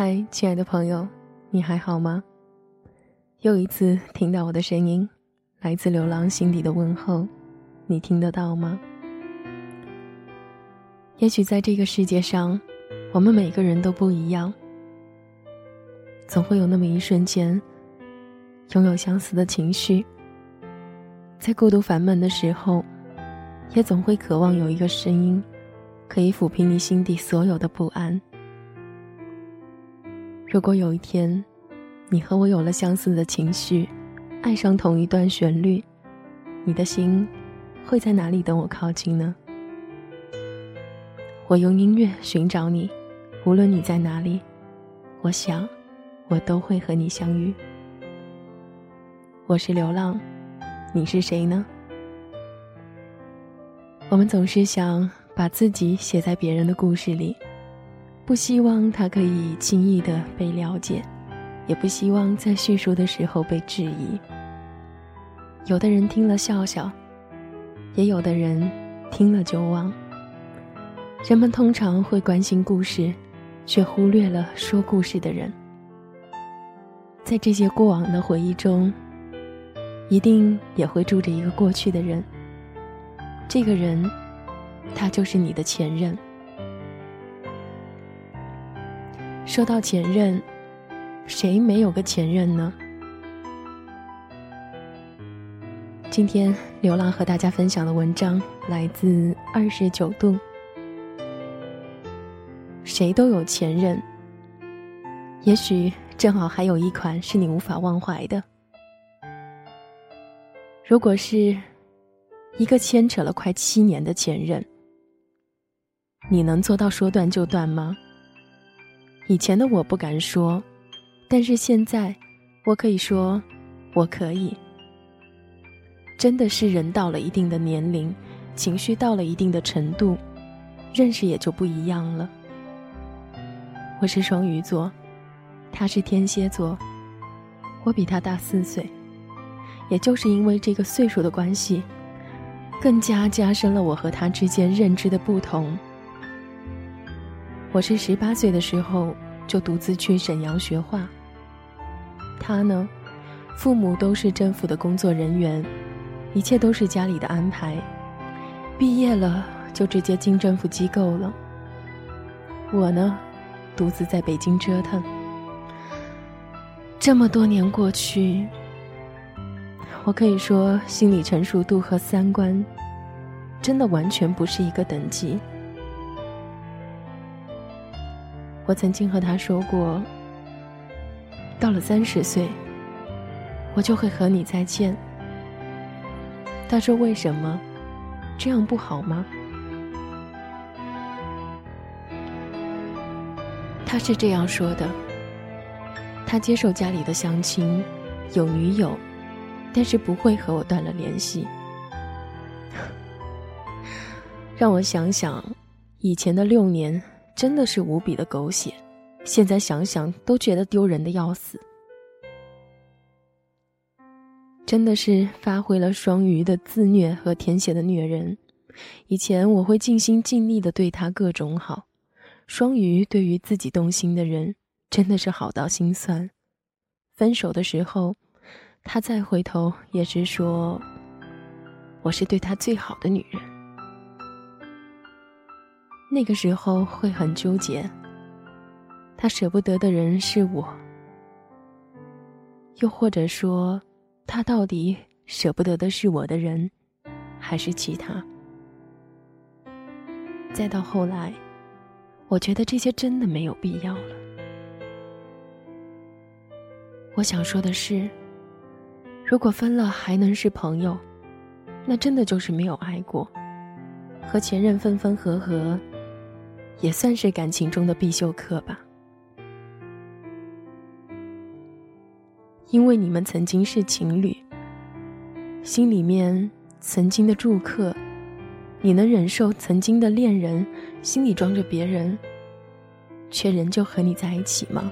嗨，亲爱的朋友，你还好吗？又一次听到我的声音，来自流浪心底的问候，你听得到吗？也许在这个世界上，我们每个人都不一样，总会有那么一瞬间，拥有相似的情绪。在孤独烦闷的时候，也总会渴望有一个声音，可以抚平你心底所有的不安。如果有一天，你和我有了相似的情绪，爱上同一段旋律，你的心会在哪里等我靠近呢？我用音乐寻找你，无论你在哪里，我想，我都会和你相遇。我是流浪，你是谁呢？我们总是想把自己写在别人的故事里。不希望他可以轻易的被了解，也不希望在叙述的时候被质疑。有的人听了笑笑，也有的人听了就忘。人们通常会关心故事，却忽略了说故事的人。在这些过往的回忆中，一定也会住着一个过去的人。这个人，他就是你的前任。说到前任，谁没有个前任呢？今天流浪和大家分享的文章来自二十九度。谁都有前任，也许正好还有一款是你无法忘怀的。如果是一个牵扯了快七年的前任，你能做到说断就断吗？以前的我不敢说，但是现在，我可以说，我可以。真的是人到了一定的年龄，情绪到了一定的程度，认识也就不一样了。我是双鱼座，他是天蝎座，我比他大四岁，也就是因为这个岁数的关系，更加加深了我和他之间认知的不同。我是十八岁的时候就独自去沈阳学画。他呢，父母都是政府的工作人员，一切都是家里的安排。毕业了就直接进政府机构了。我呢，独自在北京折腾。这么多年过去，我可以说心理成熟度和三观，真的完全不是一个等级。我曾经和他说过，到了三十岁，我就会和你再见。他说：“为什么？这样不好吗？”他是这样说的：“他接受家里的相亲，有女友，但是不会和我断了联系。”让我想想，以前的六年。真的是无比的狗血，现在想想都觉得丢人的要死。真的是发挥了双鱼的自虐和天蝎的虐人。以前我会尽心尽力的对他各种好，双鱼对于自己动心的人真的是好到心酸。分手的时候，他再回头也是说：“我是对他最好的女人。”那个时候会很纠结，他舍不得的人是我，又或者说，他到底舍不得的是我的人，还是其他？再到后来，我觉得这些真的没有必要了。我想说的是，如果分了还能是朋友，那真的就是没有爱过，和前任分分合合。也算是感情中的必修课吧，因为你们曾经是情侣，心里面曾经的住客，你能忍受曾经的恋人心里装着别人，却仍旧和你在一起吗？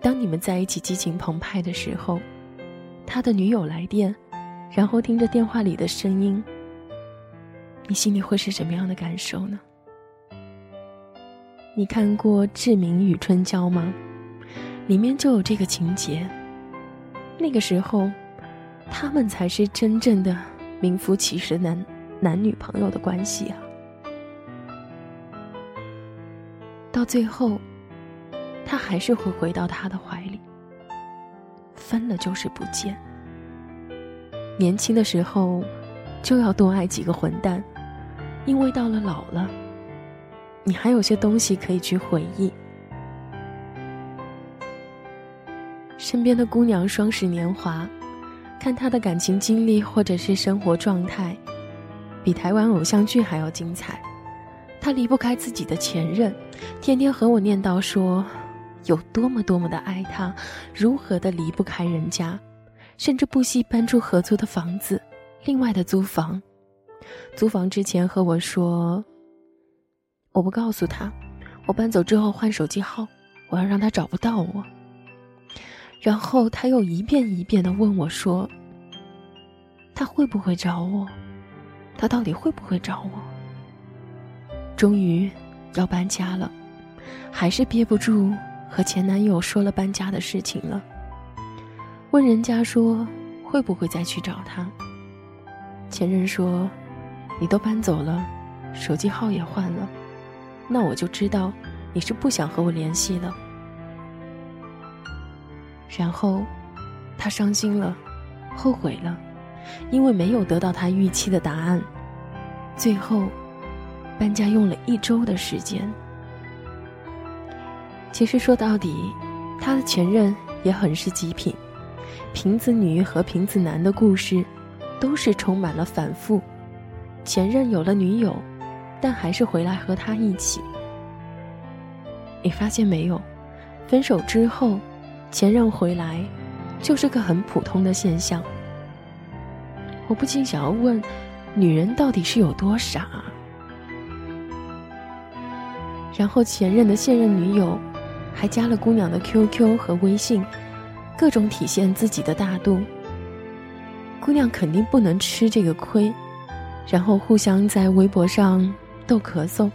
当你们在一起激情澎湃的时候，他的女友来电，然后听着电话里的声音，你心里会是什么样的感受呢？你看过《志明与春娇》吗？里面就有这个情节。那个时候，他们才是真正的名副其实男男女朋友的关系啊。到最后，他还是会回到他的怀里。分了就是不见。年轻的时候，就要多爱几个混蛋，因为到了老了，你还有些东西可以去回忆。身边的姑娘双十年华，看她的感情经历或者是生活状态，比台湾偶像剧还要精彩。她离不开自己的前任，天天和我念叨说，有多么多么的爱他，如何的离不开人家，甚至不惜搬出合租的房子，另外的租房。租房之前和我说，我不告诉他，我搬走之后换手机号，我要让他找不到我。然后他又一遍一遍的问我说：“他会不会找我？他到底会不会找我？”终于要搬家了，还是憋不住和前男友说了搬家的事情了。问人家说会不会再去找他？前任说：“你都搬走了，手机号也换了，那我就知道你是不想和我联系了。”然后，他伤心了，后悔了，因为没有得到他预期的答案。最后，搬家用了一周的时间。其实说到底，他的前任也很是极品。瓶子女和瓶子男的故事，都是充满了反复。前任有了女友，但还是回来和他一起。你发现没有？分手之后。前任回来，就是个很普通的现象。我不禁想要问：女人到底是有多傻？然后前任的现任女友，还加了姑娘的 QQ 和微信，各种体现自己的大度。姑娘肯定不能吃这个亏，然后互相在微博上逗咳嗽。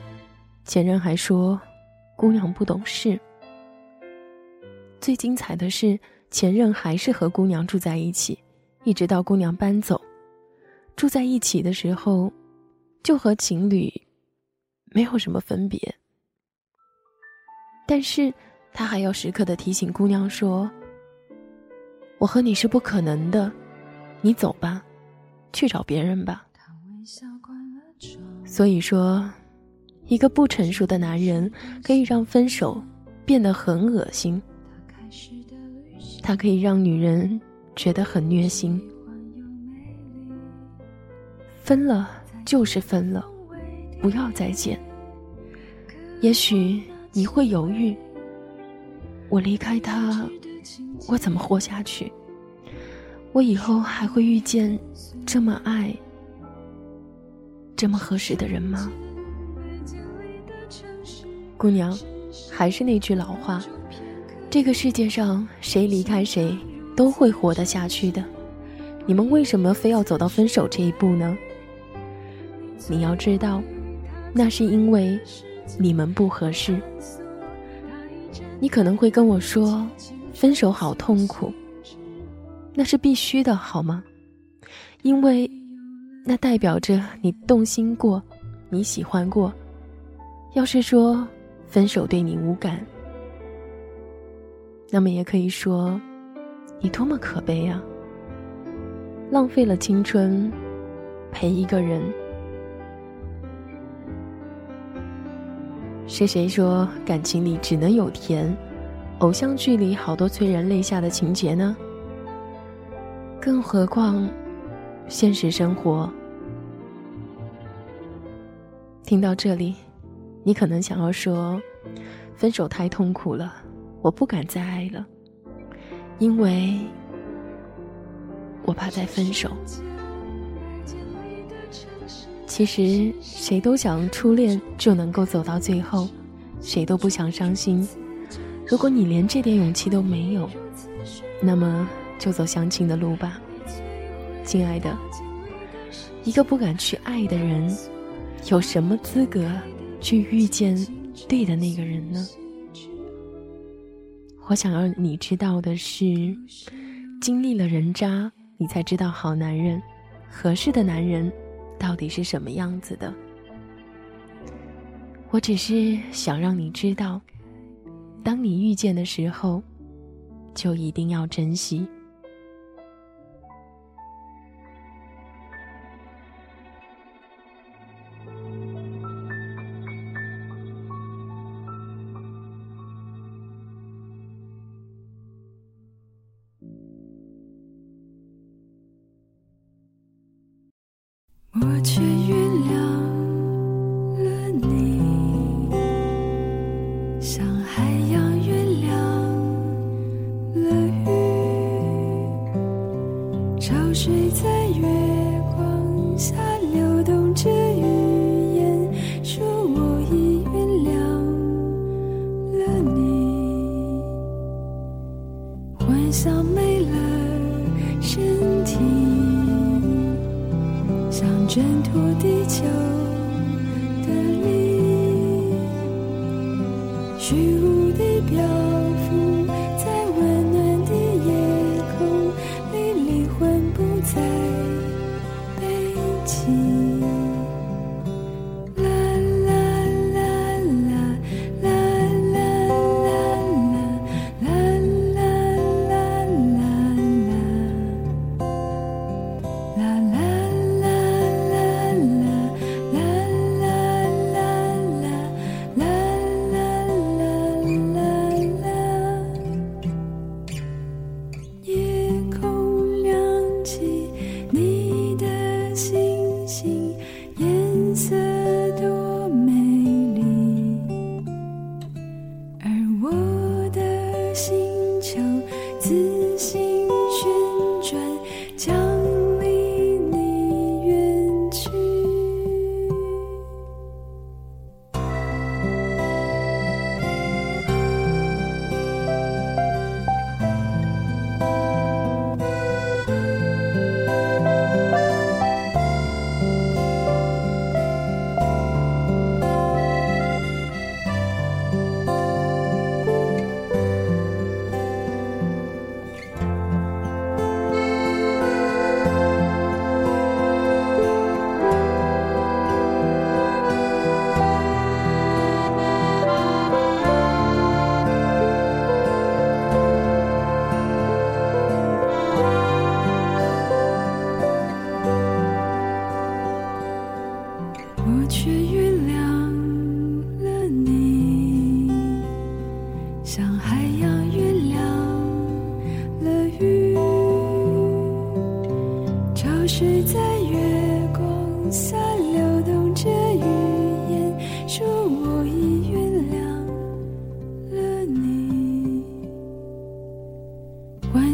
前任还说，姑娘不懂事。最精彩的是，前任还是和姑娘住在一起，一直到姑娘搬走。住在一起的时候，就和情侣没有什么分别。但是他还要时刻的提醒姑娘说：“我和你是不可能的，你走吧，去找别人吧。”所以说，一个不成熟的男人可以让分手变得很恶心。他可以让女人觉得很虐心。分了就是分了，不要再见。也许你会犹豫，我离开他，我怎么活下去？我以后还会遇见这么爱、这么合适的人吗？姑娘，还是那句老话。这个世界上，谁离开谁都会活得下去的。你们为什么非要走到分手这一步呢？你要知道，那是因为你们不合适。你可能会跟我说，分手好痛苦，那是必须的，好吗？因为那代表着你动心过，你喜欢过。要是说分手对你无感，那么也可以说，你多么可悲啊！浪费了青春，陪一个人。是谁说感情里只能有甜？偶像剧里好多催人泪下的情节呢？更何况，现实生活。听到这里，你可能想要说，分手太痛苦了。我不敢再爱了，因为我怕再分手。其实谁都想初恋就能够走到最后，谁都不想伤心。如果你连这点勇气都没有，那么就走相亲的路吧，亲爱的。一个不敢去爱的人，有什么资格去遇见对的那个人呢？我想要你知道的是，经历了人渣，你才知道好男人、合适的男人到底是什么样子的。我只是想让你知道，当你遇见的时候，就一定要珍惜。我却原谅了你，像海洋原谅了雨，潮水在月光下我的。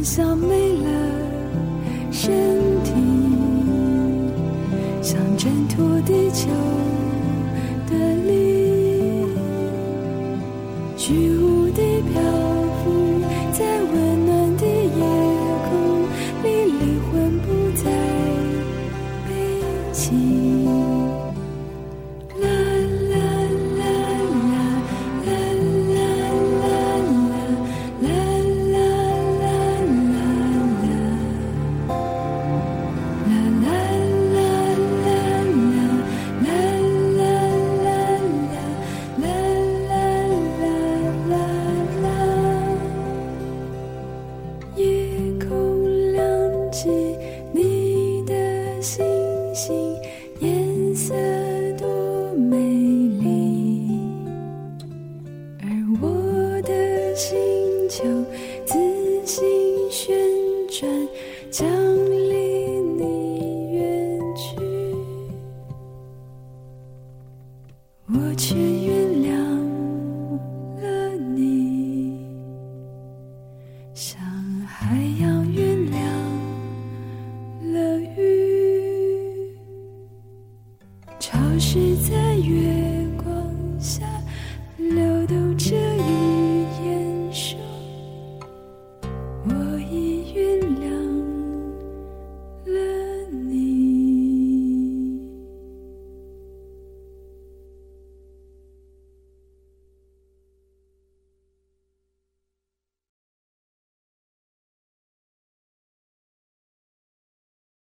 像没了消失在月光下流动。